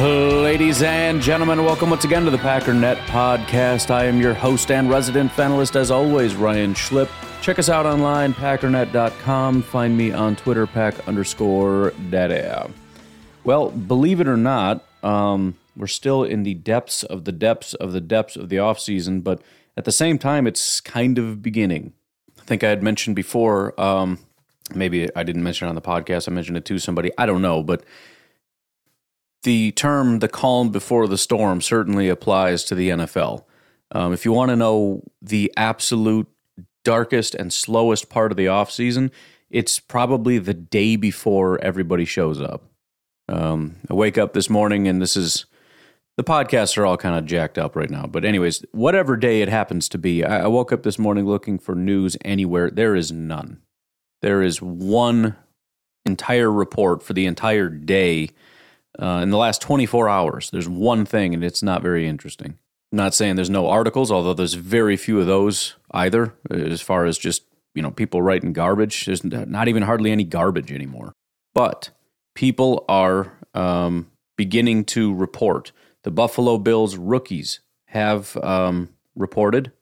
Ladies and gentlemen, welcome once again to the Packernet Podcast. I am your host and resident panelist, as always, Ryan Schlip. Check us out online, packernet.com. Find me on Twitter, pack underscore data. Well, believe it or not, um, we're still in the depths of the depths of the depths of the off season, but at the same time, it's kind of beginning. I think I had mentioned before, um, maybe I didn't mention it on the podcast, I mentioned it to somebody, I don't know, but the term the calm before the storm certainly applies to the NFL. Um, if you want to know the absolute darkest and slowest part of the offseason, it's probably the day before everybody shows up. Um, I wake up this morning and this is the podcasts are all kind of jacked up right now. But, anyways, whatever day it happens to be, I, I woke up this morning looking for news anywhere. There is none. There is one entire report for the entire day uh, in the last 24 hours. There's one thing, and it's not very interesting. I'm not saying there's no articles, although there's very few of those either, as far as just you know people writing garbage. There's not even hardly any garbage anymore. But people are um, beginning to report. The Buffalo Bills rookies have um, reported.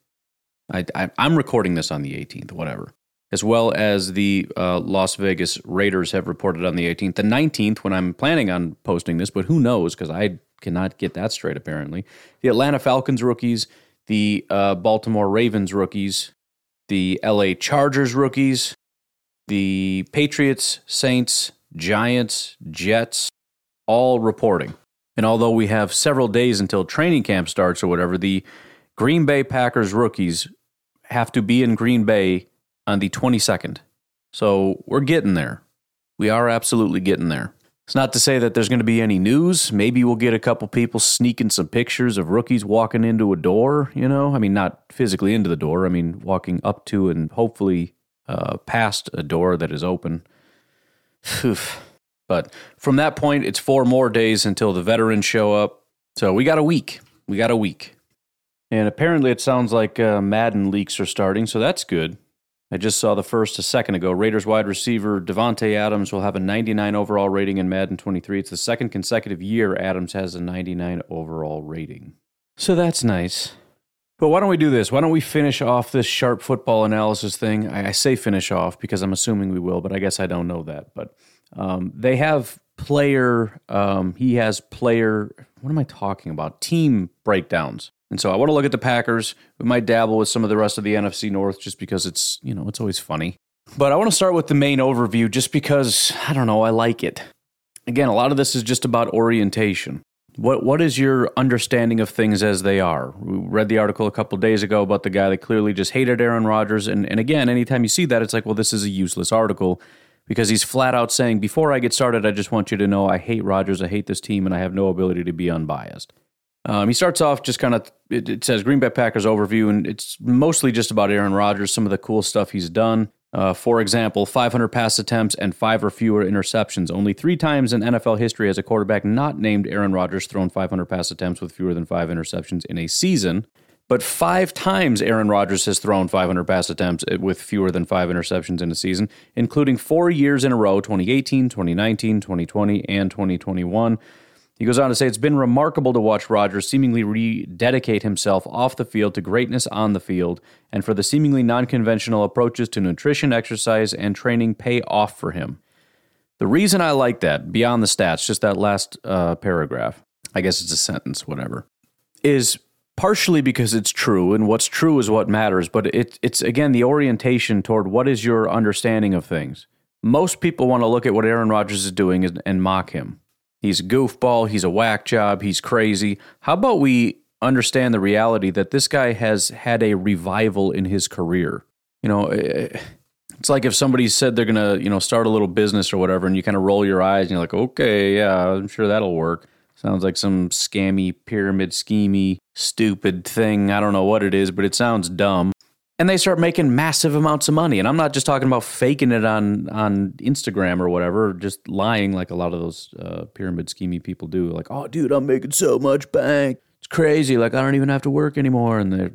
I, I, I'm recording this on the 18th, whatever as well as the uh, Las Vegas Raiders have reported on the 18th. The 19th, when I'm planning on posting this, but who knows because I cannot get that straight apparently. The Atlanta Falcons rookies, the uh, Baltimore Ravens rookies, the LA Chargers rookies, the Patriots, Saints, Giants, Jets, all reporting. And although we have several days until training camp starts or whatever, the Green Bay Packers rookies have to be in Green Bay on the 22nd. So we're getting there. We are absolutely getting there. It's not to say that there's going to be any news. Maybe we'll get a couple people sneaking some pictures of rookies walking into a door, you know? I mean, not physically into the door, I mean, walking up to and hopefully uh, past a door that is open. but from that point, it's four more days until the veterans show up. So we got a week. We got a week. And apparently, it sounds like uh, Madden leaks are starting, so that's good. I just saw the first a second ago. Raiders wide receiver Davante Adams will have a 99 overall rating in Madden 23. It's the second consecutive year Adams has a 99 overall rating. So that's nice. But why don't we do this? Why don't we finish off this sharp football analysis thing? I say finish off because I'm assuming we will, but I guess I don't know that. But um, they have player, um, he has player, what am I talking about? Team breakdowns. And so I want to look at the Packers. We might dabble with some of the rest of the NFC North just because it's, you know, it's always funny. But I want to start with the main overview just because, I don't know, I like it. Again, a lot of this is just about orientation. What what is your understanding of things as they are? We read the article a couple days ago about the guy that clearly just hated Aaron Rodgers. And, and again, anytime you see that, it's like, well, this is a useless article because he's flat out saying, before I get started, I just want you to know I hate Rodgers, I hate this team, and I have no ability to be unbiased. Um, he starts off just kind of, it, it, says Green Bay Packers overview, and it's mostly just about Aaron Rodgers, some of the cool stuff he's done. Uh, for example, 500 pass attempts and five or fewer interceptions. Only three times in NFL history has a quarterback not named Aaron Rodgers thrown 500 pass attempts with fewer than five interceptions in a season. But five times Aaron Rodgers has thrown 500 pass attempts with fewer than five interceptions in a season, including four years in a row 2018, 2019, 2020, and 2021. He goes on to say it's been remarkable to watch Rodgers seemingly rededicate himself off the field to greatness on the field, and for the seemingly non conventional approaches to nutrition, exercise, and training pay off for him. The reason I like that, beyond the stats, just that last uh, paragraph, I guess it's a sentence, whatever, is partially because it's true, and what's true is what matters, but it, it's again the orientation toward what is your understanding of things. most people want to look at what Aaron Rodgers is doing and, and mock him. He's a goofball. He's a whack job. He's crazy. How about we understand the reality that this guy has had a revival in his career? You know, eh, it's like if somebody said they're gonna, you know, start a little business or whatever, and you kind of roll your eyes and you're like, okay, yeah, I'm sure that'll work. Sounds like some scammy, pyramid schemy, stupid thing. I don't know what it is, but it sounds dumb. And they start making massive amounts of money. And I'm not just talking about faking it on on Instagram or whatever, just lying like a lot of those uh, pyramid schemy people do. Like, oh, dude, I'm making so much bank. It's crazy. Like, I don't even have to work anymore. And they're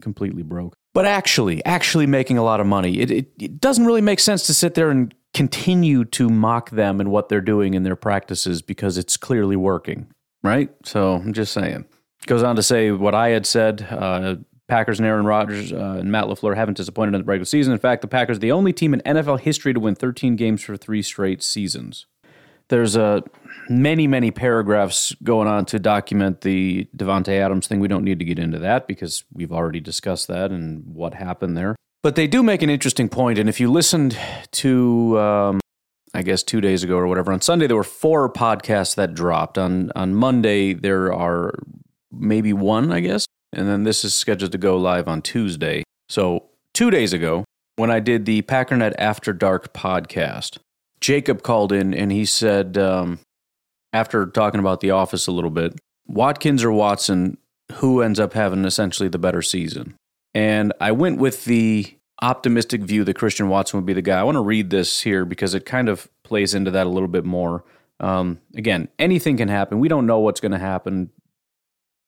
completely broke. But actually, actually making a lot of money, it, it, it doesn't really make sense to sit there and continue to mock them and what they're doing in their practices because it's clearly working, right? So I'm just saying. Goes on to say what I had said. Uh, Packers and Aaron Rodgers uh, and Matt LaFleur haven't disappointed in the regular season. In fact, the Packers are the only team in NFL history to win 13 games for three straight seasons. There's uh, many, many paragraphs going on to document the Davante Adams thing. We don't need to get into that because we've already discussed that and what happened there. But they do make an interesting point, and if you listened to, um, I guess two days ago or whatever, on Sunday there were four podcasts that dropped. On on Monday there are maybe one, I guess, and then this is scheduled to go live on Tuesday. So two days ago, when I did the Packernet After Dark podcast, Jacob called in and he said, um, after talking about the office a little bit, Watkins or Watson, who ends up having essentially the better season? And I went with the optimistic view that Christian Watson would be the guy. I want to read this here because it kind of plays into that a little bit more. Um, again, anything can happen. We don't know what's going to happen,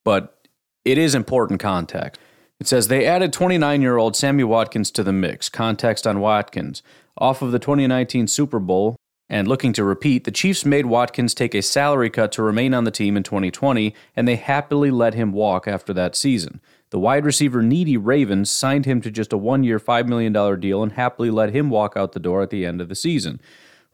but it is important context. It says they added 29 year old Sammy Watkins to the mix. Context on Watkins. Off of the 2019 Super Bowl and looking to repeat, the Chiefs made Watkins take a salary cut to remain on the team in 2020, and they happily let him walk after that season. The wide receiver needy Ravens signed him to just a one year, $5 million deal and happily let him walk out the door at the end of the season.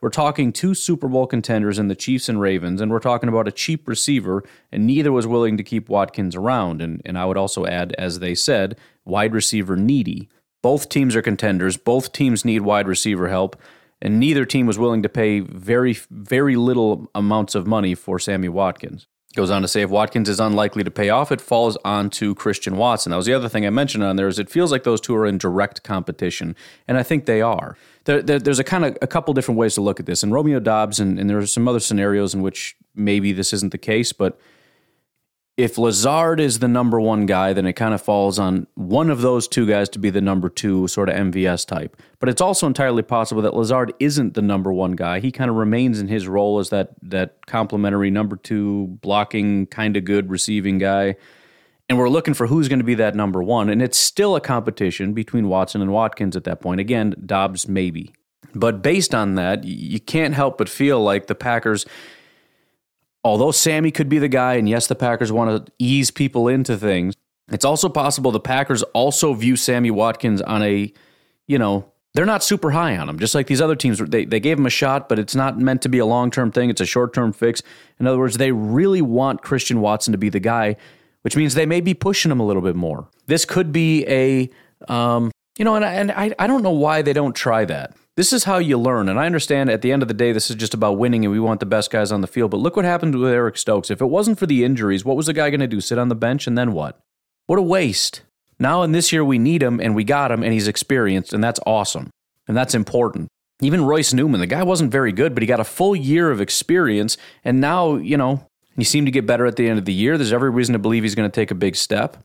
We're talking two Super Bowl contenders in the Chiefs and Ravens, and we're talking about a cheap receiver, and neither was willing to keep Watkins around. And, and I would also add, as they said, wide receiver needy. Both teams are contenders, both teams need wide receiver help, and neither team was willing to pay very, very little amounts of money for Sammy Watkins. Goes on to say if Watkins is unlikely to pay off, it falls on to Christian Watson. That was the other thing I mentioned on there is it feels like those two are in direct competition, and I think they are. There, there, there's a kind of a couple different ways to look at this, and Romeo Doubs, and, and there are some other scenarios in which maybe this isn't the case, but if Lazard is the number one guy, then it kind of falls on one of those two guys to be the number two sort of MVS type. But it's also entirely possible that Lazard isn't the number one guy. He kind of remains in his role as that that complementary number two, blocking, kind of good receiving guy. And we're looking for who's going to be that number one. And it's still a competition between Watson and Watkins at that point. Again, Doubs maybe. But based on that, you can't help but feel like the Packers although Sammy could be the guy, and yes, the Packers want to ease people into things, it's also possible the Packers also view Sammy Watkins on a, you know, they're not super high on him, just like these other teams. They, they gave him a shot, but it's not meant to be a long term thing. It's a short term fix. In other words, they really want Christian Watson to be the guy, which means they may be pushing him a little bit more. This could be a, um, you know, and, and I, I don't know why they don't try that. This is how you learn. And I understand at the end of the day, this is just about winning and we want the best guys on the field. But look what happened with Eric Stokes. If it wasn't for the injuries, what was the guy going to do? Sit on the bench and then what? What a waste. Now, in this year, we need him and we got him and he's experienced, and that's awesome. And that's important. Even Royce Newman, the guy wasn't very good, but he got a full year of experience. And now, you know, he seemed to get better at the end of the year. There's every reason to believe he's going to take a big step.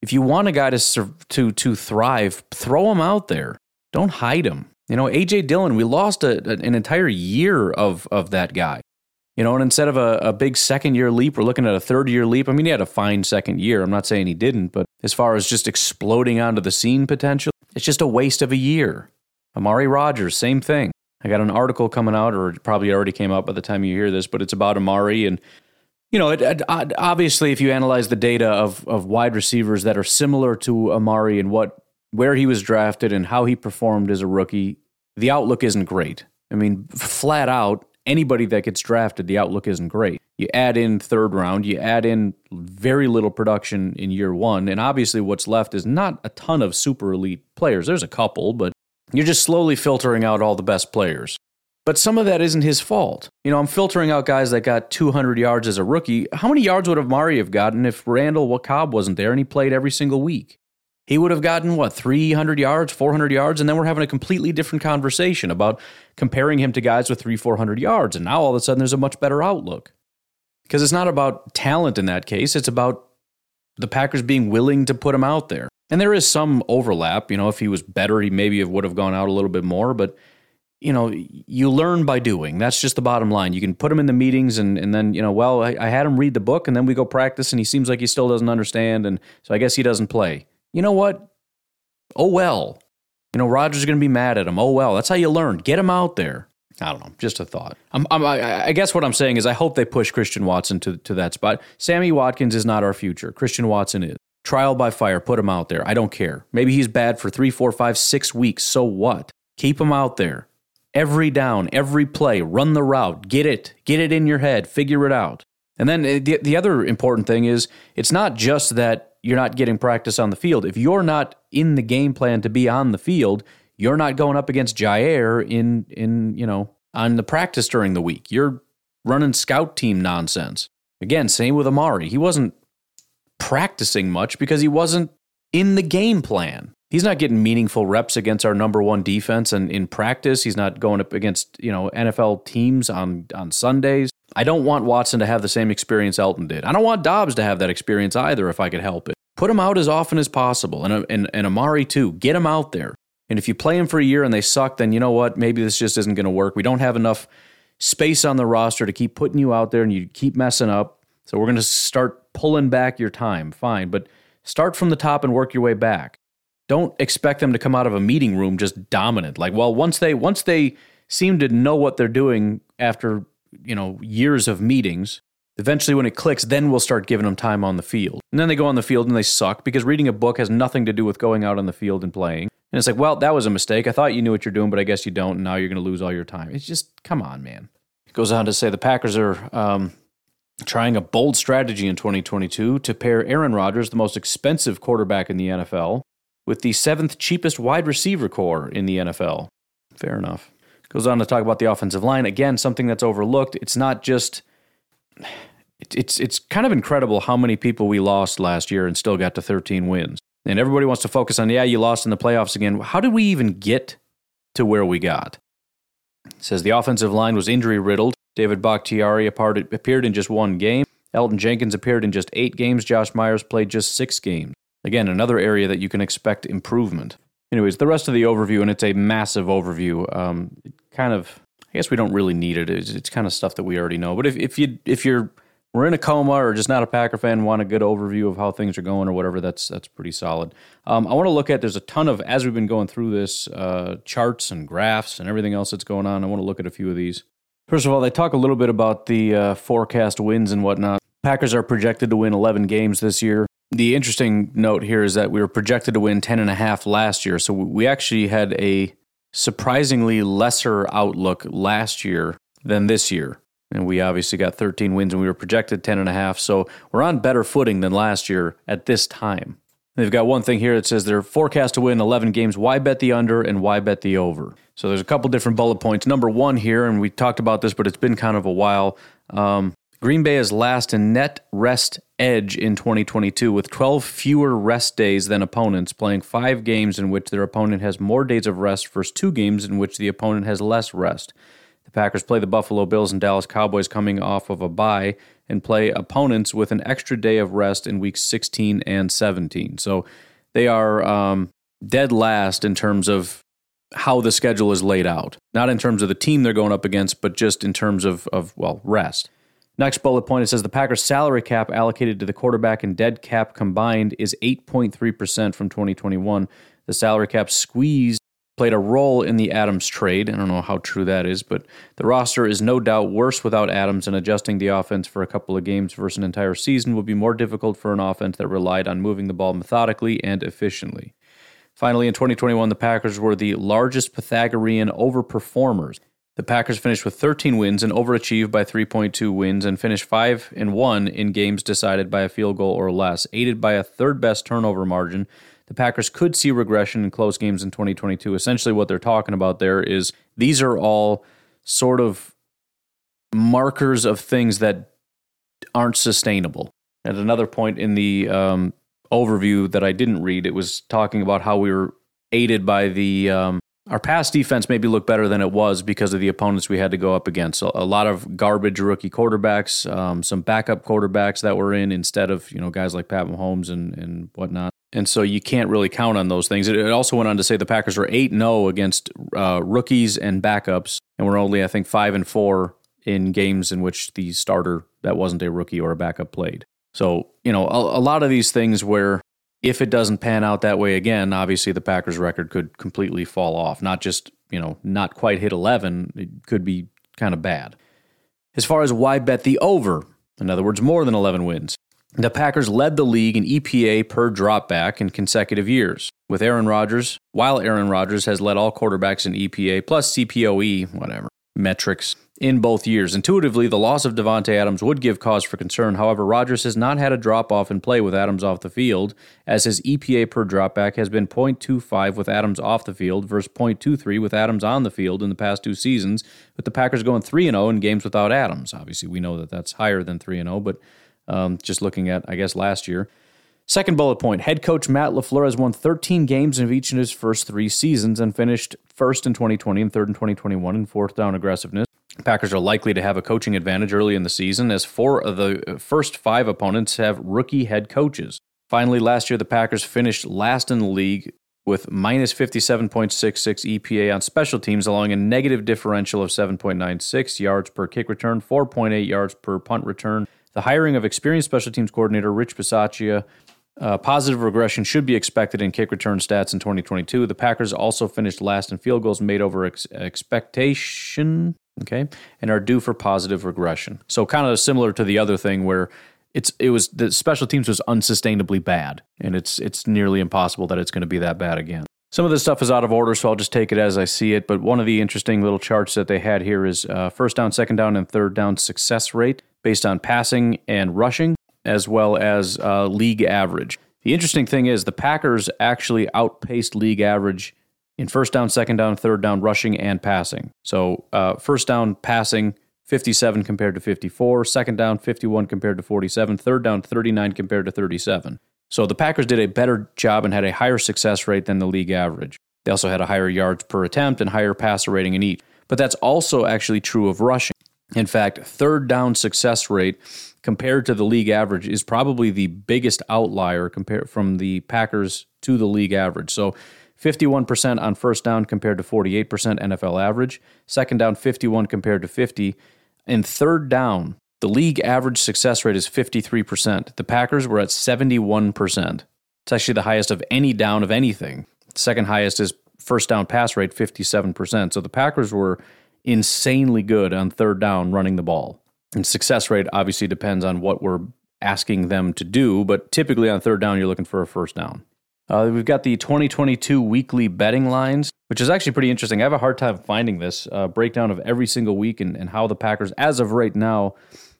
If you want a guy to, to, to thrive, throw him out there. Don't hide him. You know, AJ Dillon, we lost a, an entire year of of that guy. You know, and instead of a, a big second year leap, we're looking at a third year leap. I mean, he had a fine second year. I'm not saying he didn't, but as far as just exploding onto the scene potential, it's just a waste of a year. Amari Rodgers, same thing. I got an article coming out, or probably already came out by the time you hear this, but it's about Amari. And, you know, it, it, obviously, if you analyze the data of, of wide receivers that are similar to Amari and what where he was drafted and how he performed as a rookie, the outlook isn't great. I mean, flat out, anybody that gets drafted, the outlook isn't great. You add in third round, you add in very little production in year one, and obviously what's left is not a ton of super elite players. There's a couple, but you're just slowly filtering out all the best players. But some of that isn't his fault. You know, I'm filtering out guys that got 200 yards as a rookie. How many yards would Amari have gotten if Randall Cobb wasn't there and he played every single week? He would have gotten, what, 300 yards, 400 yards? And then we're having a completely different conversation about comparing him to guys with three, 400 yards. And now all of a sudden there's a much better outlook. Because it's not about talent in that case, it's about the Packers being willing to put him out there. And there is some overlap. You know, if he was better, he maybe would have gone out a little bit more. But, you know, you learn by doing. That's just the bottom line. You can put him in the meetings and, and then, you know, well, I, I had him read the book and then we go practice and he seems like he still doesn't understand. And so I guess he doesn't play. You know what? Oh, well. You know, Rodgers is going to be mad at him. Oh, well. That's how you learn. Get him out there. I don't know, just a thought. I'm, I'm, i guess what I'm saying is I hope they push Christian Watson to, to that spot. Sammy Watkins is not our future. Christian Watson is. Trial by fire, put him out there. I don't care. Maybe he's bad for three, four, five, six weeks. So what? Keep him out there. Every down, every play, run the route, get it, get it in your head, figure it out. And then uh, the, the other important thing is it's not just that you're not getting practice on the field. If you're not in the game plan to be on the field, you're not going up against Jaire in in, you know, on the practice during the week. You're running scout team nonsense. Again, same with Amari. He wasn't practicing much because he wasn't in the game plan. He's not getting meaningful reps against our number one defense and in practice. He's not going up against, you know, NFL teams on, on Sundays. I don't want Watson to have the same experience Elgton did. I don't want Doubs to have that experience either if I could help it. Put him out as often as possible. And, and, and Amari too. Get him out there. And if you play him for a year and they suck, then you know what? Maybe this just isn't going to work. We don't have enough space on the roster to keep putting you out there and you keep messing up. So we're going to start pulling back your time, fine, but start from the top and work your way back. Don't expect them to come out of a meeting room just dominant. Like, well, once they once they seem to know what they're doing after, you know, years of meetings, eventually when it clicks, then we'll start giving them time on the field. And then they go on the field and they suck because reading a book has nothing to do with going out on the field and playing. And it's like, well, that was a mistake. I thought you knew what you're doing, but I guess you don't. And now you're going to lose all your time. It's just, come on, man. It goes on to say the Packers are um, trying a bold strategy in 2022 to pair Aaron Rodgers, the most expensive quarterback in the NFL, with the seventh cheapest wide receiver core in the NFL. Fair enough. Goes on to talk about the offensive line. Again, something that's overlooked. It's not just. It's it's kind of incredible how many people we lost last year and still got to 13 wins. And everybody wants to focus on, yeah, you lost in the playoffs again. How did we even get to where we got? It says the offensive line was injury riddled David Bakhtiari appeared in just one game. Elgton Jenkins appeared in just eight games. Josh Myers played just six games. Again, another area that you can expect improvement. Anyways, the rest of the overview, and it's a massive overview. Um, kind of, I guess we don't really need it. It's, it's kind of stuff that we already know. But if, if you if you're we're in a coma or just not a Packer fan, want a good overview of how things are going or whatever, that's that's pretty solid. Um, I want to look at there's a ton of as we've been going through this uh, charts and graphs and everything else that's going on. I want to look at a few of these. First of all, they talk a little bit about the uh, forecast wins and whatnot. Packers are projected to win 11 games this year. The interesting note here is that we were projected to win 10 and a half last year. So we actually had a surprisingly lesser outlook last year than this year. And we obviously got 13 wins and we were projected 10 and a half. So we're on better footing than last year at this time. They've got one thing here that says they're forecast to win 11 games. Why bet the under and why bet the over? So there's a couple different bullet points. Number one here, and we talked about this, but it's been kind of a while. Um, Green Bay is last in net rest edge in 2022 with 12 fewer rest days than opponents, playing five games in which their opponent has more days of rest versus two games in which the opponent has less rest. The Packers play the Buffalo Bills and Dallas Cowboys coming off of a bye and play opponents with an extra day of rest in weeks 16 and 17. So they are um, dead last in terms of how the schedule is laid out. Not in terms of the team they're going up against, but just in terms of, of well, rest. Next bullet point it says the Packers salary cap allocated to the quarterback and dead cap combined is 8.3% from 2021. The salary cap squeeze played a role in the Adams trade. I don't know how true that is, but the roster is no doubt worse without Adams, and adjusting the offense for a couple of games versus an entire season would be more difficult for an offense that relied on moving the ball methodically and efficiently. Finally, in 2021, the Packers were the largest Pythagorean overperformers. The Packers finished with 13 wins and overachieved by 3.2 wins and finished 5 and 1 in games decided by a field goal or less, aided by a third best turnover margin the Packers could see regression in close games in 2022. Essentially, what they're talking about there is these are all sort of markers of things that aren't sustainable. At another point in the um, overview that I didn't read, it was talking about how we were aided by the um, our pass defense maybe looked better than it was because of the opponents we had to go up against. So a lot of garbage rookie quarterbacks, um, some backup quarterbacks that were in instead of you know guys like Pat Mahomes and and whatnot. And so you can't really count on those things. It, also went on to say the Packers were eight 0 against uh, rookies and backups, and we're only I think five and four in games in which the starter that wasn't a rookie or a backup played. So you know a, a lot of these things where if it doesn't pan out that way again, obviously the Packers record could completely fall off. Not just, you know, not quite hit 11, it could be kind of bad. As far as why bet the over, in other words, more than 11 wins, the Packers led the league in EPA per dropback in consecutive years, with Aaron Rodgers, while Aaron Rodgers has led all quarterbacks in EPA plus CPOE, whatever, metrics in both years. Intuitively, the loss of Davante Adams would give cause for concern. However, Rodgers has not had a drop off in play with Adams off the field, as his EPA per dropback has been 0.25 with Adams off the field versus 0.23 with Adams on the field in the past two seasons, with the Packers going 3 0 in games without Adams. Obviously, we know that that's higher than 3 0, but um, just looking at, I guess, last year. Second bullet point head coach Matt LaFleur has won 13 games of each in his first three seasons and finished first in 2020 and third in 2021 in fourth down aggressiveness. Packers are likely to have a coaching advantage early in the season, as four of the first five opponents have rookie head coaches. Finally, last year, the Packers finished last in the league with minus 57.66 EPA on special teams, allowing a negative differential of 7.96 yards per kick return, 4.8 yards per punt return. The hiring of experienced special teams coordinator Rich Bisaccia uh, positive regression should be expected in kick return stats in 2022. The Packers also finished last in field goals made over ex- expectation okay, and are due for positive regression. So kind of similar to the other thing where it's it was the special teams was unsustainably bad, and it's it's nearly impossible that it's going to be that bad again. Some of this stuff is out of order, so I'll just take it as I see it. But one of the interesting little charts that they had here is uh, first down, second down, and third down success rate based on passing and rushing, as well as uh, league average. The interesting thing is the Packers actually outpaced league average in first down, second down, third down, rushing and passing. So uh, first down passing, 57 compared to 54. Second down, 51 compared to 47. Third down, 39 compared to 37. So the Packers did a better job and had a higher success rate than the league average. They also had a higher yards per attempt and higher passer rating in each. But that's also actually true of rushing. In fact, third down success rate compared to the league average is probably the biggest outlier compared from the Packers to the league average. So 51% on first down compared to 48% NFL average. Second down, 51 compared to 50. In third down, the league average success rate is 53%. The Packers were at 71%. It's actually the highest of any down of anything. Second highest is first down pass rate, 57%. So the Packers were insanely good on third down running the ball. And success rate obviously depends on what we're asking them to do, but typically on third down, you're looking for a first down. Uh, we've got the 2022 weekly betting lines, which is actually pretty interesting. I have a hard time finding this uh, breakdown of every single week and, and how the Packers, as of right now,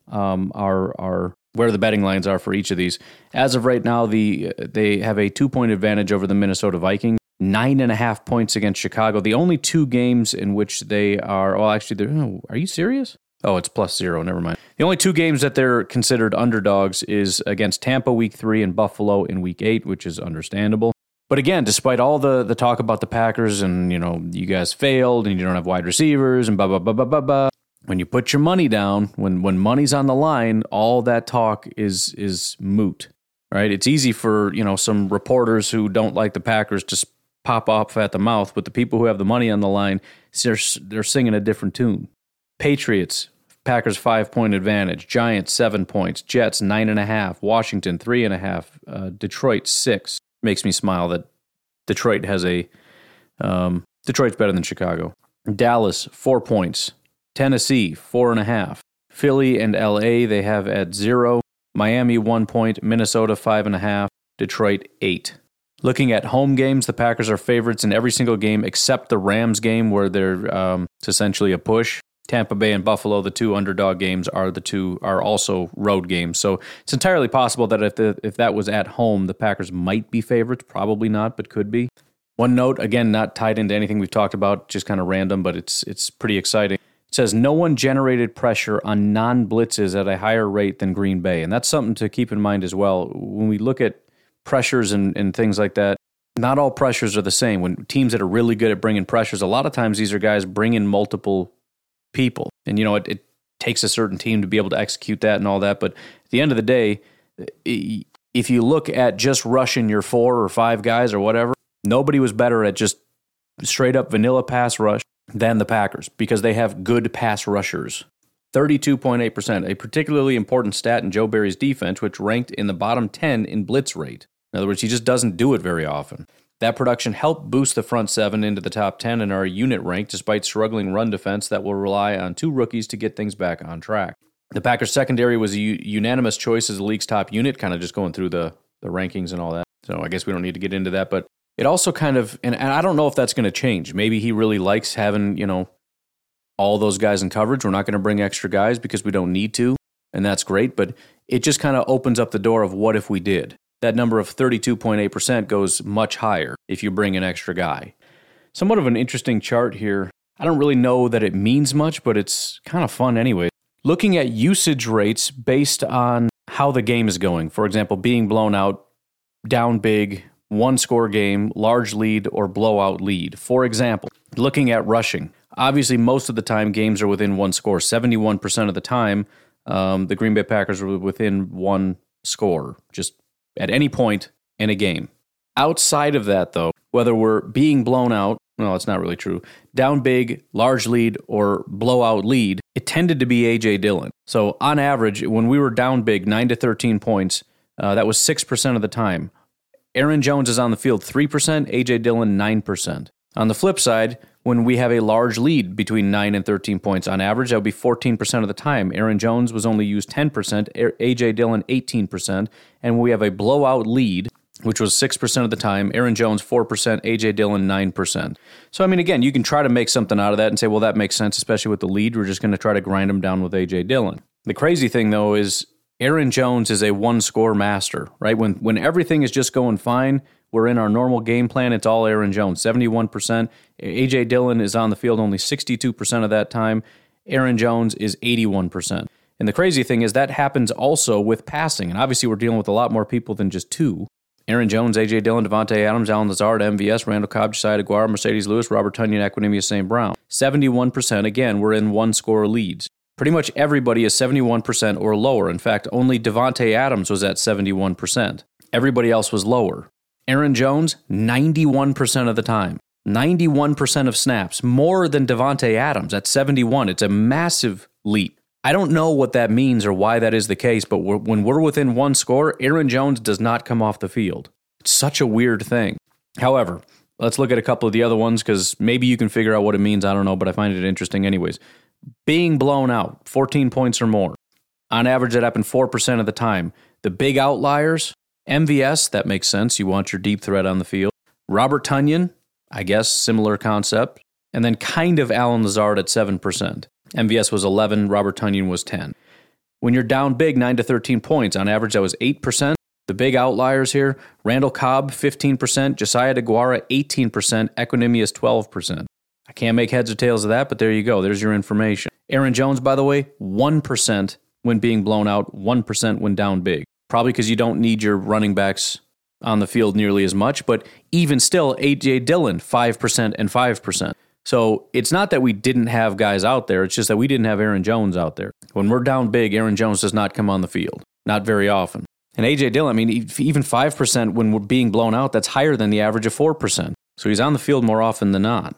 um, are are where the betting lines are for each of these. As of right now, the they have a two point advantage over the Minnesota Vikings. Nine and a half points against Chicago. The only two games in which they are, well, actually, are you serious? Oh, it's plus zero. Never mind. The only two games that they're considered underdogs is against Tampa week three and Buffalo in week eight, which is understandable. But again, despite all the, the talk about the Packers and, you know, you guys failed and you don't have wide receivers and blah, blah, blah, blah, blah, blah. When you put your money down, when, when money's on the line, all that talk is is moot, right? It's easy for, you know, some reporters who don't like the Packers to pop off at the mouth, but the people who have the money on the line, they're, they're singing a different tune. Patriots, Packers five point advantage. Giants seven points. Jets nine and a half. Washington three and a half. Uh, Detroit six. Makes me smile that Detroit has a. Um, Detroit's better than Chicago. Dallas four points. Tennessee four and a half. Philly and LA they have at zero. Miami one point. Minnesota five and a half. Detroit eight. Looking at home games, the Packers are favorites in every single game except the Rams game, where they're um, it's essentially a push. Tampa Bay and Buffalo, the two underdog games, are the two are also road games. So it's entirely possible that if the, if that was at home, the Packers might be favorites. Probably not, but could be. One note, again, not tied into anything we've talked about, just kind of random, but it's it's pretty exciting. It says no one generated pressure on non blitzes at a higher rate than Green Bay. And that's something to keep in mind as well. When we look at pressures and, and things like that, not all pressures are the same. When teams that are really good at bringing pressures, a lot of times these are guys bringing multiple people. And, you know, it, it takes a certain team to be able to execute that and all that. But at the end of the day, if you look at just rushing your four or five guys or whatever, nobody was better at just straight up vanilla pass rush than the Packers because they have good pass rushers. 32.8%, a particularly important stat in Joe Barry's defense, which ranked in the bottom 10 in blitz rate. In other words, he just doesn't do it very often. That production helped boost the front seven into the top 10 in our unit rank despite struggling run defense that will rely on two rookies to get things back on track. The Packers secondary was a u- unanimous choice as the league's top unit, kind of just going through the, the rankings and all that. So I guess we don't need to get into that, but it also kind of, and, and I don't know if that's going to change. Maybe he really likes having, you know, all those guys in coverage. We're not going to bring extra guys because we don't need to, and that's great, but it just kind of opens up the door of what if we did that number of 32.8% goes much higher if you bring an extra guy. Somewhat of an interesting chart here. I don't really know that it means much, but it's kind of fun anyway. Looking at usage rates based on how the game is going. For example, being blown out, down big, one score game, large lead, or blowout lead. For example, looking at rushing. Obviously, most of the time games are within one score. 71% of the time, um, the Green Bay Packers were within one score. Just at any point in a game. Outside of that, though, whether we're being blown out, no, it's not really true, down big, large lead, or blowout lead, it tended to be A.J. Dillon. So on average, when we were down big, 9 to 13 points, uh, that was 6% of the time. Aaron Jones is on the field 3%, A.J. Dillon 9%. On the flip side, when we have a large lead between 9 and 13 points on average, that would be 14% of the time. Aaron Jones was only used 10%, A.J. Dillon 18%. And when we have a blowout lead, which was 6% of the time, Aaron Jones 4%, A.J. Dillon 9%. So, I mean, again, you can try to make something out of that and say, well, that makes sense, especially with the lead. We're just going to try to grind them down with A.J. Dillon. The crazy thing, though, is Aaron Jones is a one score master, right? When, when everything is just going fine, we're in our normal game plan. It's all Aaron Jones, 71%. A.J. Dillon is on the field only 62% of that time. Aaron Jones is 81%. And the crazy thing is that happens also with passing. And obviously, we're dealing with a lot more people than just two. Aaron Jones, A.J. Dillon, Davante Adams, Allen Lazard, MVS, Randall Cobb, Josiah Deguara, Marcedes Lewis, Robert Tonyan, Equanimeous St. Brown. 71%. Again, we're in one score leads. Pretty much everybody is 71% or lower. In fact, only Davante Adams was at 71%. Everybody else was lower. Aaron Jones, 91% of the time. 91% of snaps, more than Davante Adams at 71. It's a massive leap. I don't know what that means or why that is the case, but we're, when we're within one score, Aaron Jones does not come off the field. It's such a weird thing. However, let's look at a couple of the other ones because maybe you can figure out what it means. I don't know, but I find it interesting anyways. Being blown out, 14 points or more. On average, that happened 4% of the time. The big outliers, MVS, that makes sense. You want your deep threat on the field. Robert Tonyan, I guess, similar concept. And then kind of Allen Lazard at 7%. MVS was 11, Robert Tonyan was 10. When you're down big, 9 to 13 points, on average that was 8%. The big outliers here Randall Cobb, 15%, Josiah Deguara, 18%, Equanimeous, 12%. I can't make heads or tails of that, but there you go. There's your information. Aaron Jones, by the way, 1% when being blown out, 1% when down big probably because you don't need your running backs on the field nearly as much. But even still, A.J. Dillon, 5% and 5%. So it's not that we didn't have guys out there, it's just that we didn't have Aaron Jones out there. When we're down big, Aaron Jones does not come on the field, not very often. And A.J. Dillon, I mean, even 5% when we're being blown out, that's higher than the average of 4%. So he's on the field more often than not.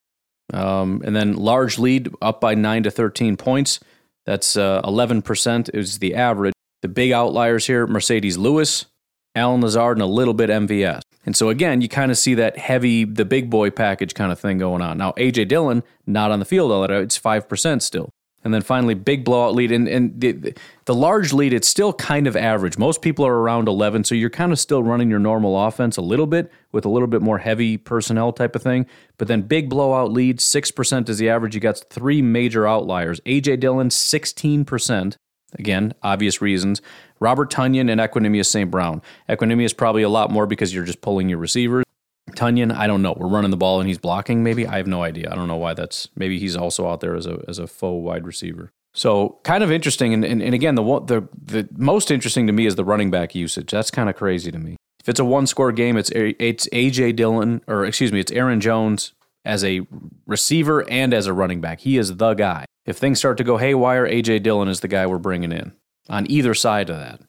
Um, and then large lead up by 9 to 13 points. That's uh, 11% is the average. The big outliers here Marcedes Lewis, Allen Lazard, and a little bit MVS. And so again, you kind of see that heavy, the big boy package kind of thing going on. Now, AJ Dillon, not on the field all that, it's 5% still. And then finally, big blowout lead. And, and the, the large lead, it's still kind of average. Most people are around 11, so you're kind of still running your normal offense a little bit with a little bit more heavy personnel type of thing. But then big blowout lead, 6% is the average. You got three major outliers. AJ Dillon, 16%. Again, obvious reasons. Robert Tonyan and Equanimeous St. Brown. Equanimeous probably a lot more because you're just pulling your receivers. Tonyan, I don't know. We're running the ball and he's blocking. Maybe I have no idea. I don't know why that's. Maybe he's also out there as a as a faux wide receiver. So kind of interesting. And, and, and again, the the the most interesting to me is the running back usage. That's kind of crazy to me. If it's a one score game, it's it's AJ Dillon or excuse me, it's Aaron Jones as a receiver and as a running back. He is the guy. If things start to go haywire, AJ Dillon is the guy we're bringing in on either side of that.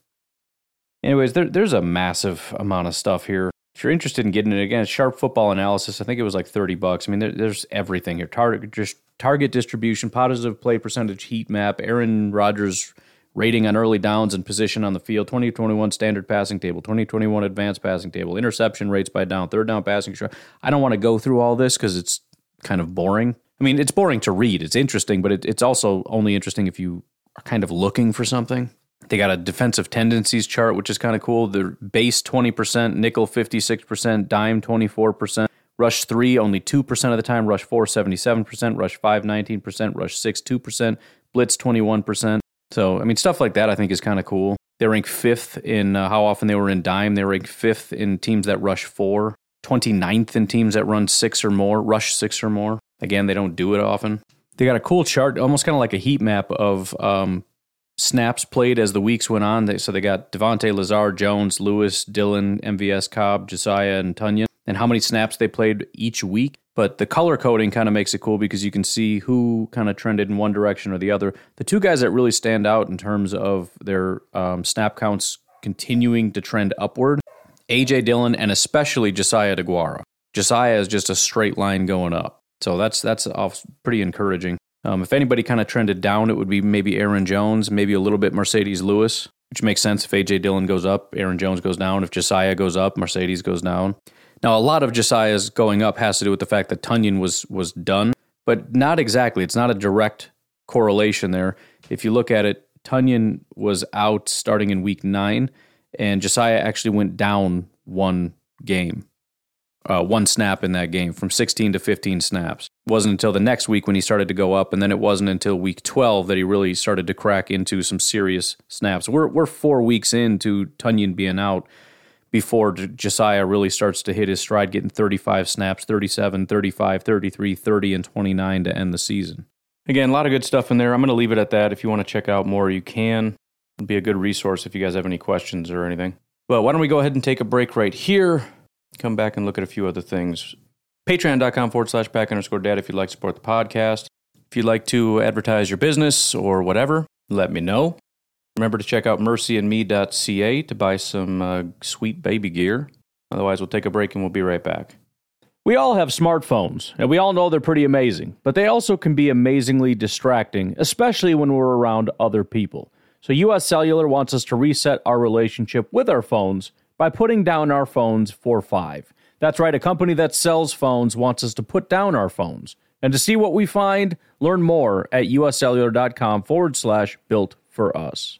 Anyways, there, there's a massive amount of stuff here. If you're interested in getting it again, sharp football analysis. I think it was like 30 bucks. I mean, there, there's everything here. Target just target distribution, positive play percentage, heat map, Aaron Rodgers rating on early downs and position on the field, 2021 standard passing table, 2021 advanced passing table, interception rates by down, third down passing. I don't want to go through all this because it's kind of boring. I mean, it's boring to read. It's interesting, but it, it's also only interesting if you are kind of looking for something. They got a defensive tendencies chart, which is kind of cool. The base 20%, nickel 56%, dime 24%, rush 3 only 2% of the time, rush 4 77%, rush 5 19%, rush 6 2%, blitz 21%. So, I mean, stuff like that I think is kind of cool. They rank fifth in uh, how often they were in dime. They rank fifth in teams that rush 4, 29th in teams that run 6 or more, rush 6 or more. Again, they don't do it often. They got a cool chart, almost kind of like a heat map of um, snaps played as the weeks went on. They, so they got Davante Lazard, Jones, Lewis, Dillon, MVS, Cobb, Josiah, and Tonyan, and how many snaps they played each week. But the color coding kind of makes it cool because you can see who kind of trended in one direction or the other. The two guys that really stand out in terms of their um, snap counts continuing to trend upward AJ Dillon and especially Josiah Deguara. Josiah is just a straight line going up. So that's that's pretty encouraging. Um, if anybody kind of trended down, it would be maybe Aaron Jones, maybe a little bit Marcedes Lewis, which makes sense. If AJ Dillon goes up, Aaron Jones goes down. If Josiah goes up, Marcedes goes down. Now, a lot of Josiah's going up has to do with the fact that Tonyan was was done, but not exactly. It's not a direct correlation there. If you look at it, Tonyan was out starting in week nine, and Josiah actually went down one game uh, one snap in that game from 16 to 15 snaps. It wasn't until the next week when he started to go up, and then it wasn't until week 12 that he really started to crack into some serious snaps. We're we're four weeks into Tonyan being out before Josiah really starts to hit his stride, getting 35 snaps, 37, 35, 33, 30, and 29 to end the season. Again, a lot of good stuff in there. I'm going to leave it at that. If you want to check out more, you can. It'd be a good resource if you guys have any questions or anything. But why don't we go ahead and take a break right here? come back and look at a few other things. Patreon.com forward slash pack underscore dad if you'd like to support the podcast. If you'd like to advertise your business or whatever, let me know. Remember to check out mercyandme.ca to buy some uh, sweet baby gear. Otherwise, we'll take a break and we'll be right back. We all have smartphones, and we all know they're pretty amazing, but they also can be amazingly distracting, especially when we're around other people. So, US Cellular wants us to reset our relationship with our phones by putting down our phones for five. That's right, a company that sells phones wants us to put down our phones. And to see what we find, learn more at uscellular.com forward slash built for us.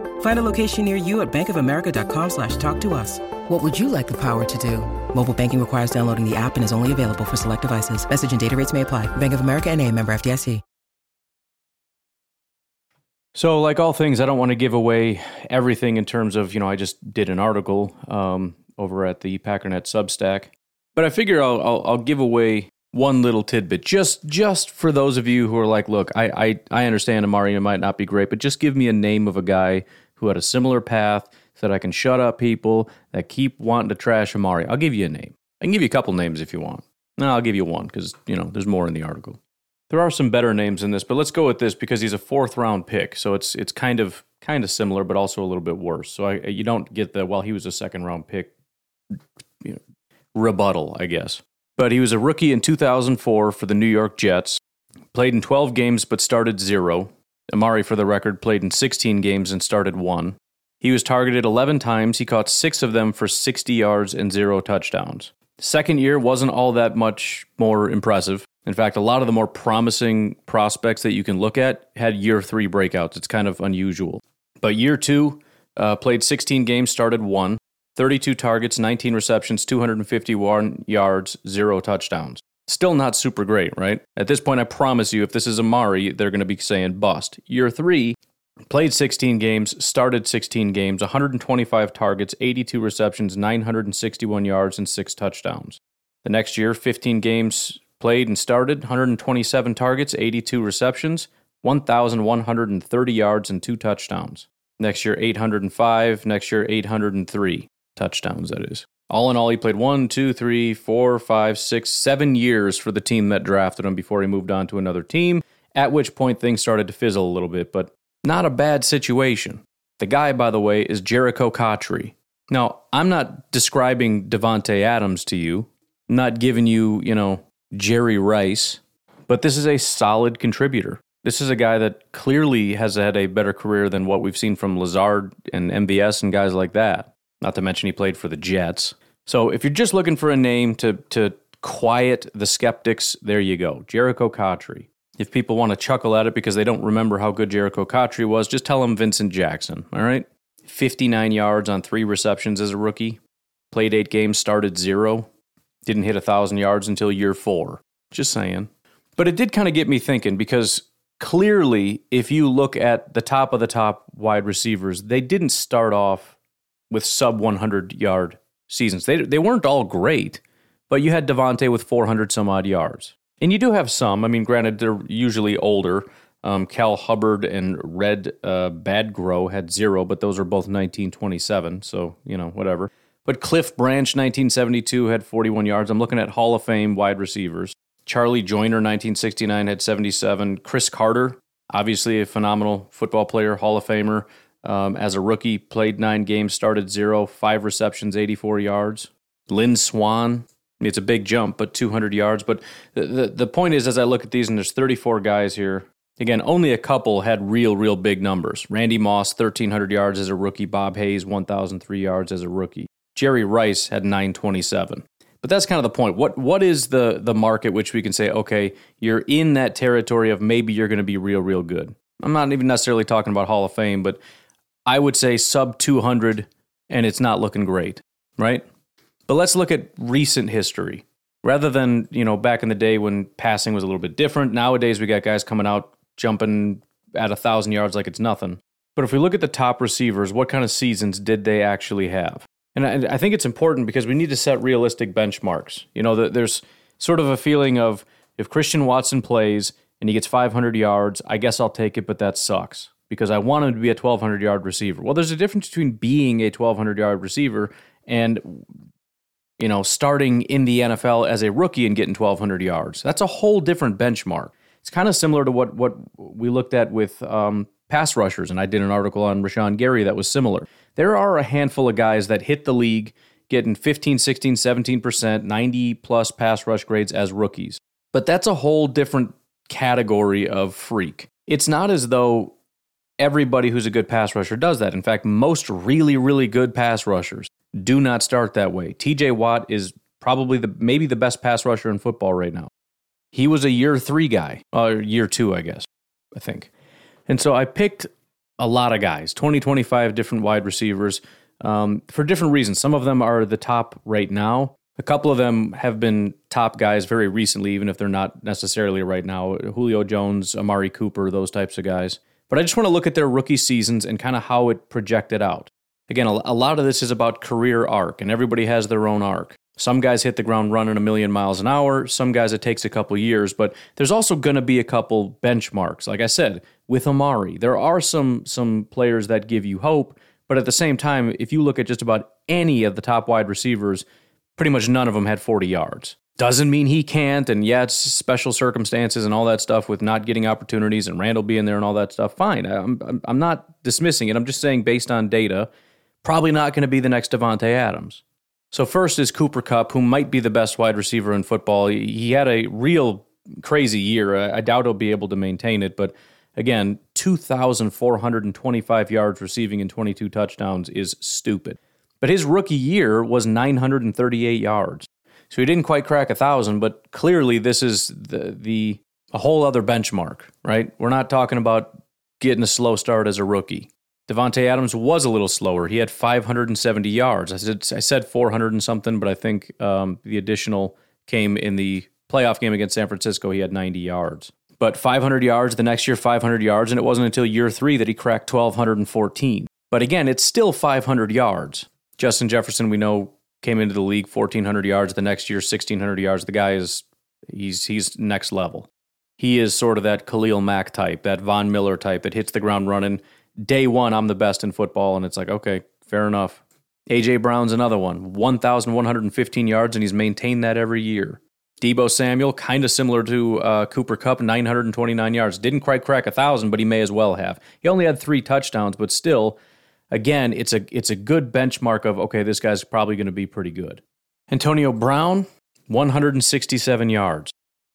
Find a location near you at bankofamerica.com slash talk to us. What would you like the power to do? Mobile banking requires downloading the app and is only available for select devices. Message and data rates may apply. Bank of America and a member FDIC. So, like all things, I don't want to give away everything in terms of, you know, I just did an article um, over at the Packernet Substack, but I figure I'll, I'll, I'll give away one little tidbit just just for those of you who are like, look, I, I, I understand Amari might not be great, but just give me a name of a guy who had a similar path so that I can shut up people that keep wanting to trash Amari. I'll give you a name. I can give you a couple names if you want. No, I'll give you one because, you know, there's more in the article. There are some better names in this, but let's go with this because he's a fourth round pick. So it's it's kind of kind of similar, but also a little bit worse. So I, you don't get the well, he was a second round pick you know, rebuttal, I guess. But he was a rookie in 2004 for the New York Jets. Played in 12 games but started zero. Amari, for the record, played in 16 games and started one. He was targeted 11 times. He caught six of them for 60 yards and zero touchdowns. Second year wasn't all that much more impressive. In fact, a lot of the more promising prospects that you can look at had year three breakouts. It's kind of unusual. But year two, uh, played 16 games, started one, 32 targets, 19 receptions, 251 yards, zero touchdowns. Still not super great, right? At this point, I promise you, if this is Amari, they're going to be saying bust. Year three, played 16 games, started 16 games, 125 targets, 82 receptions, 961 yards, and six touchdowns. The next year, 15 games, Played and started 127 targets, 82 receptions, 1,130 yards, and two touchdowns. Next year, 805. Next year, 803 touchdowns, that is. All in all, he played one, two, three, four, five, six, seven years for the team that drafted him before he moved on to another team, at which point things started to fizzle a little bit, but not a bad situation. The guy, by the way, is Jerricho Cotchery. Now, I'm not describing Davante Adams to you, not giving you, you know, Jerry Rice, but this is a solid contributor. This is a guy that clearly has had a better career than what we've seen from Lazard and MVS and guys like that. Not to mention he played for the Jets. So if you're just looking for a name to to quiet the skeptics, there you go. Jerricho Cotchery. If people want to chuckle at it because they don't remember how good Jerricho Cotchery was, just tell them Vincent Jackson, all right? 59 yards on three receptions as a rookie. Played eight games, started zero. Didn't hit a 1,000 yards until year four. Just saying. But it did kind of get me thinking because clearly, if you look at the top of the top wide receivers, they didn't start off with sub 100 yard seasons. They, they weren't all great, but you had Davante with 400 some odd yards. And you do have some. I mean, granted, they're usually older. Um, Cal Hubbard and Red uh, Badgro had zero, but those are both 1927. So, you know, whatever. But Cliff Branch, 1972, had 41 yards. I'm looking at Hall of Fame wide receivers. Charlie Joiner, 1969, had 77. Cris Carter, obviously a phenomenal football player, Hall of Famer. Um, as a rookie, played nine games, started zero, five receptions, 84 yards. Lynn Swann, it's a big jump, but 200 yards. But the, the, the point is, as I look at these, and there's 34 guys here, again, only a couple had real, real big numbers. Randy Moss, 1,300 yards as a rookie. Bob Hayes, 1,003 yards as a rookie. Jerry Rice had 927. But that's kind of the point. What what is the the market which we can say, okay, you're in that territory of maybe you're going to be real, real good. I'm not even necessarily talking about Hall of Fame, but I would say sub 200, and it's not looking great, right? But let's look at recent history rather than you know back in the day when passing was a little bit different. Nowadays we got guys coming out jumping at a thousand yards like it's nothing. But if we look at the top receivers, what kind of seasons did they actually have? And I, I think it's important because we need to set realistic benchmarks. You know, there's sort of a feeling of if Christian Watson plays and he gets 500 yards, I guess I'll take it, but that sucks because I want him to be a 1,200 yard receiver. Well, there's a difference between being a 1,200 yard receiver and you know starting in the NFL as a rookie and getting 1,200 yards. That's a whole different benchmark. It's kind of similar to what what we looked at with um, pass rushers, and I did an article on Rashan Gary that was similar. There are a handful of guys that hit the league getting 15, 16, 17%, 90 plus pass rush grades as rookies. But that's a whole different category of freak. It's not as though everybody who's a good pass rusher does that. In fact, most really, really good pass rushers do not start that way. TJ Watt is probably the maybe the best pass rusher in football right now. He was a year three guy, or year two, I guess, I think. And so I picked a lot of guys 20, 25 different wide receivers um, for different reasons. Some of them are the top right now. A couple of them have been top guys very recently, even if they're not necessarily right now. Julio Jones, Amari Cooper, those types of guys. But I just want to look at their rookie seasons and kind of how it projected out. Again, a lot of this is about career arc, and everybody has their own arc. Some guys hit the ground running a million miles an hour. Some guys it takes a couple years, but there's also going to be a couple benchmarks. Like I said, with Amari, there are some some players that give you hope, but at the same time, if you look at just about any of the top wide receivers, pretty much none of them had 40 yards. Doesn't mean he can't, and yeah, it's special circumstances and all that stuff with not getting opportunities and Randall being there and all that stuff. Fine, I'm I'm not dismissing it. I'm just saying based on data, probably not going to be the next Davante Adams. So first is Cooper Kupp, who might be the best wide receiver in football. He had a real crazy year. I doubt he'll be able to maintain it, but again, 2,425 yards receiving and 22 touchdowns is stupid. But his rookie year was 938 yards. So he didn't quite crack a thousand, but clearly this is the, the a whole other benchmark, right? We're not talking about getting a slow start as a rookie. Davante Adams was a little slower. He had 570 yards. I said I said 400 and something, but I think um, the additional came in the playoff game against San Francisco. He had 90 yards, but 500 yards. The next year, 500 yards, and it wasn't until year three that he cracked 1,214. But again, it's still 500 yards. Justin Jefferson, we know, came into the league 1,400 yards. The next year, 1,600 yards. The guy is he's he's next level. He is sort of that Khalil Mack type, that Von Miller type that hits the ground running day one, I'm the best in football. And it's like, okay, fair enough. AJ Brown's another one, 1,115 yards, and he's maintained that every year. Deebo Samuel, kind of similar to uh, Cooper Kupp, 929 yards. Didn't quite crack a thousand, but he may as well have. He only had three touchdowns, but still, again, it's a it's a good benchmark of okay, this guy's probably going to be pretty good. Antonio Brown, 167 yards.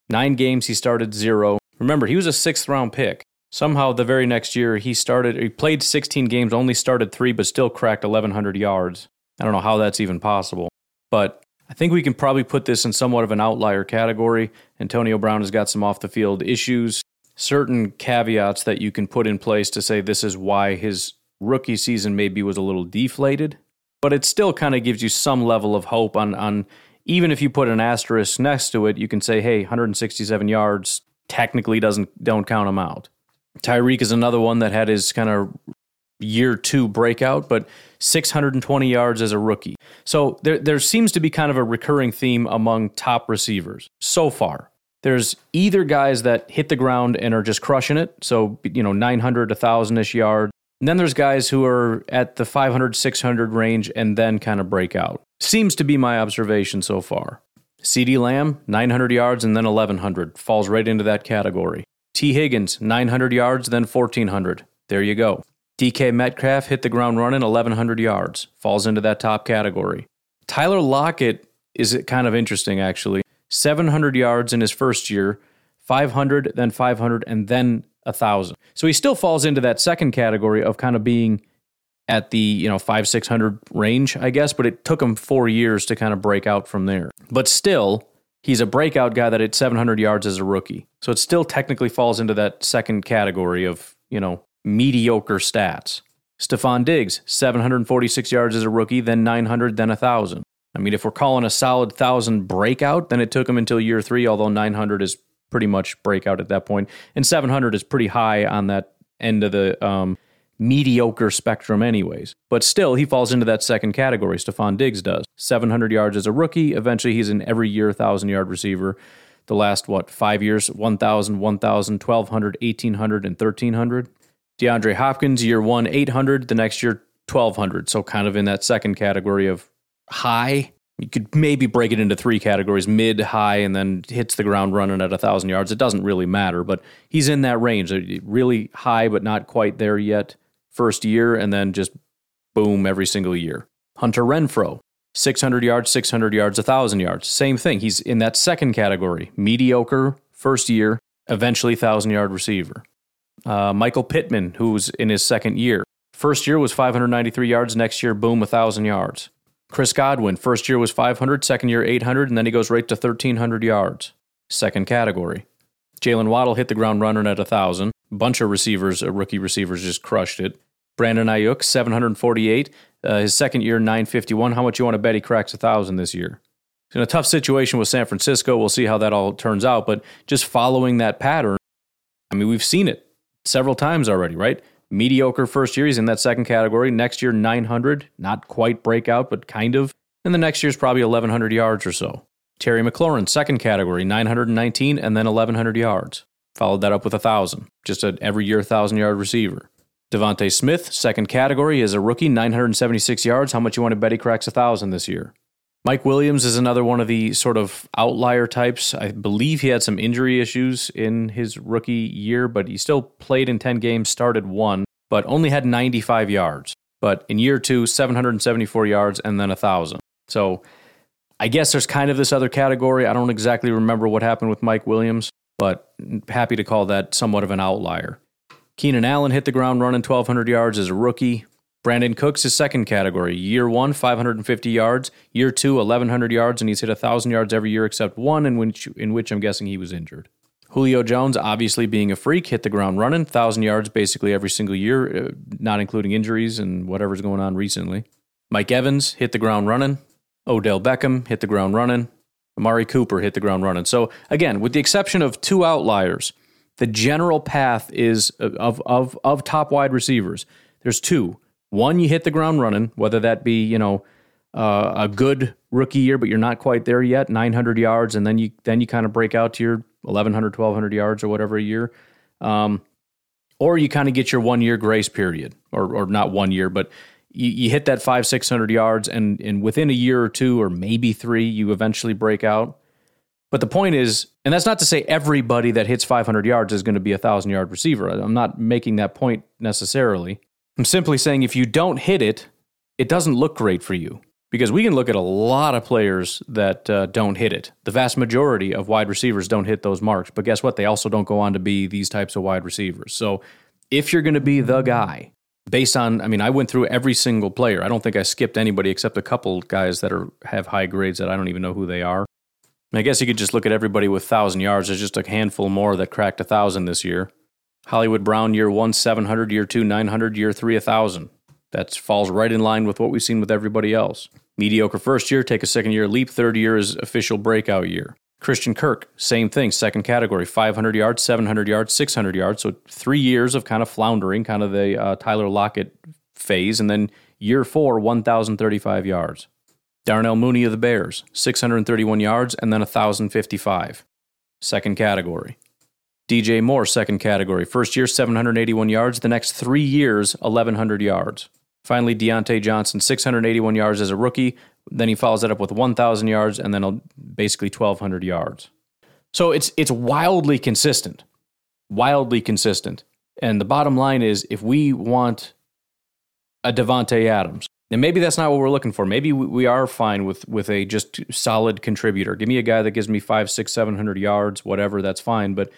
Nine games he started zero. Remember, he was a sixth round pick. Somehow, the very next year, he started. He played 16 games, only started three, but still cracked 1,100 yards. I don't know how that's even possible, but I think we can probably put this in somewhat of an outlier category. Antonio Brown has got some off the field issues, certain caveats that you can put in place to say this is why his rookie season maybe was a little deflated, but it still kind of gives you some level of hope on on even if you put an asterisk next to it, you can say, hey, 167 yards technically doesn't don't count him out. Tyreek is another one that had his kind of year two breakout, but 620 yards as a rookie. So there, there seems to be kind of a recurring theme among top receivers so far. There's either guys that hit the ground and are just crushing it, so you know 900, 1000 ish yards. And then there's guys who are at the 500, 600 range and then kind of break out. Seems to be my observation so far. CeeDee Lamb, 900 yards and then 1100, falls right into that category. Tee Higgins, 900 yards, then 1,400. There you go. DK Metcalf hit the ground running 1,100 yards, falls into that top category. Tyler Lockett is kind of interesting, actually. 700 yards in his first year, 500, then 500, and then 1,000. So he still falls into that second category of kind of being at the you know five six hundred range, I guess. But it took him four years to kind of break out from there. But still, He's a breakout guy that hit 700 yards as a rookie. So it still technically falls into that second category of, you know, mediocre stats. Stefon Diggs, 746 yards as a rookie, then 900, then a 1,000. I mean, if we're calling a solid 1,000 breakout, then it took him until year three, although 900 is pretty much breakout at that point. And 700 is pretty high on that end of the um, mediocre spectrum, anyways. But still, he falls into that second category. Stefon Diggs does. 700 yards as a rookie. Eventually, he's an every year 1,000 yard receiver. The last, what, five years? 1,000, 1,000, 1,200, 1,800, and 1,300. DeAndre Hopkins, year one, 800. The next year, 1,200. So kind of in that second category of high. You could maybe break it into three categories mid, high, and then hits the ground running at 1,000 yards. It doesn't really matter, but he's in that range. Really high, but not quite there yet first year and then just boom every single year. Hunter Renfrow, 600 yards, 600 yards, 1,000 yards. Same thing. He's in that second category. Mediocre first year, eventually 1,000 yard receiver. Uh, Michael Pittman, who's in his second year. First year was 593 yards. Next year, boom, 1,000 yards. Chris Godwin, first year was 500, second year 800, and then he goes right to 1,300 yards. Second category. Jalen Waddle hit the ground running at 1,000. Bunch of receivers, uh, rookie receivers, just crushed it. Brandon Aiyuk, 748. Uh, his second year, 951. How much you want to bet he cracks a 1,000 this year? in a tough situation with San Francisco. We'll see how that all turns out. But just following that pattern, I mean, we've seen it. several times already, right? Mediocre first year, he's in that second category. Next year, 900, not quite breakout, but kind of. And the next year's probably 1,100 yards or so. Terry McLaurin, second category, 919, and then 1,100 yards. Followed that up with 1,000, just an every year 1,000 yard receiver. DeVonta Smith, second category, is a rookie, 976 yards. How much you want to bet he cracks 1,000 this year? Mike Williams is another one of the sort of outlier types. I believe he had some injury issues in his rookie year, but he still played in 10 games, started one, but only had 95 yards. But in year two, 774 yards and then 1,000. So I guess there's kind of this other category. I don't exactly remember what happened with Mike Williams, but happy to call that somewhat of an outlier. Keenan Allen hit the ground running 1,200 yards as a rookie. Brandin Cooks is second category. Year one, 550 yards. Year two, 1,100 yards, and he's hit 1,000 yards every year except one, in which, in which I'm guessing he was injured. Julio Jones, obviously being a freak, hit the ground running, 1,000 yards basically every single year, uh, not including injuries and whatever's going on recently. Mike Evans hit the ground running. Odell Beckham hit the ground running. Amari Cooper hit the ground running. So, again, with the exception of two outliers, the general path is of, of, of top wide receivers. There's two one, you hit the ground running, whether that be, you know, uh, a good rookie year, but you're not quite there yet, 900 yards, and then you then you kind of break out to your 1100, 1200 yards or whatever a year. Um, or you kind of get your one year grace period, or, or not one year, but you, you hit that five, 600 yards, and, and within a year or two, or maybe three, you eventually break out. But the point is, and that's not to say everybody that hits 500 yards is going to be a thousand yard receiver. I'm not making that point necessarily. I'm simply saying if you don't hit it, it doesn't look great for you because we can look at a lot of players that uh, don't hit it. The vast majority of wide receivers don't hit those marks, but guess what? They also don't go on to be these types of wide receivers. So if you're going to be the guy, based on, I mean, I went through every single player. I don't think I skipped anybody except a couple guys that are have high grades that I don't even know who they are. I guess you could just look at everybody with thousand yards. There's just a handful more that cracked a thousand this year. Hollywood Brown, year one, 700, year two, 900, year three, 1,000. That falls right in line with what we've seen with everybody else. Mediocre first year, take a second year leap. Third year is official breakout year. Christian Kirk, same thing, second category, 500 yards, 700 yards, 600 yards. So three years of kind of floundering, kind of the uh, Tyler Lockett phase. And then year four, 1,035 yards. Darnell Mooney of the Bears, 631 yards and then 1,055. Second category. DJ Moore, second category. First year, 781 yards. The next three years, 1,100 yards. Finally, Diontae Johnson, 681 yards as a rookie. Then he follows that up with 1,000 yards and then basically 1,200 yards. So it's, it's wildly consistent. Wildly consistent. And the bottom line is if we want a Davante Adams, and maybe that's not what we're looking for. Maybe we are fine with with a just solid contributor. Give me a guy that gives me five, six, seven hundred yards, whatever. That's fine. But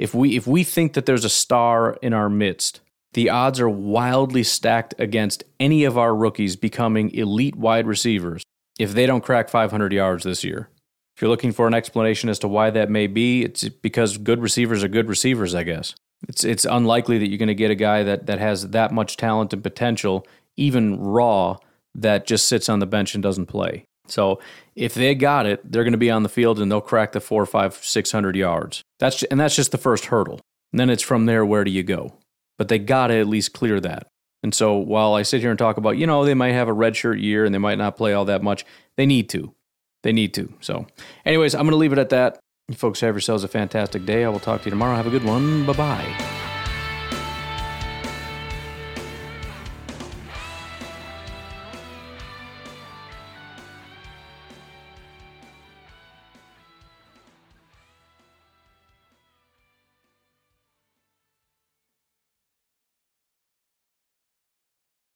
if we if we think that there's a star in our midst, the odds are wildly stacked against any of our rookies becoming elite wide receivers if they don't crack 500 yards this year. If you're looking for an explanation as to why that may be, it's because good receivers are good receivers, I guess. It's it's unlikely that you're going to get a guy that that has that much talent and potential, even raw, that just sits on the bench and doesn't play. So if they got it, they're going to be on the field and they'll crack the four, five, six hundred yards. That's and that's just the first hurdle. And then it's from there. Where do you go? But they got to at least clear that. And so while I sit here and talk about, you know, they might have a redshirt year and they might not play all that much, they need to. They need to. So, anyways, I'm going to leave it at that. You folks have yourselves a fantastic day. I will talk to you tomorrow. Have a good one. Bye bye.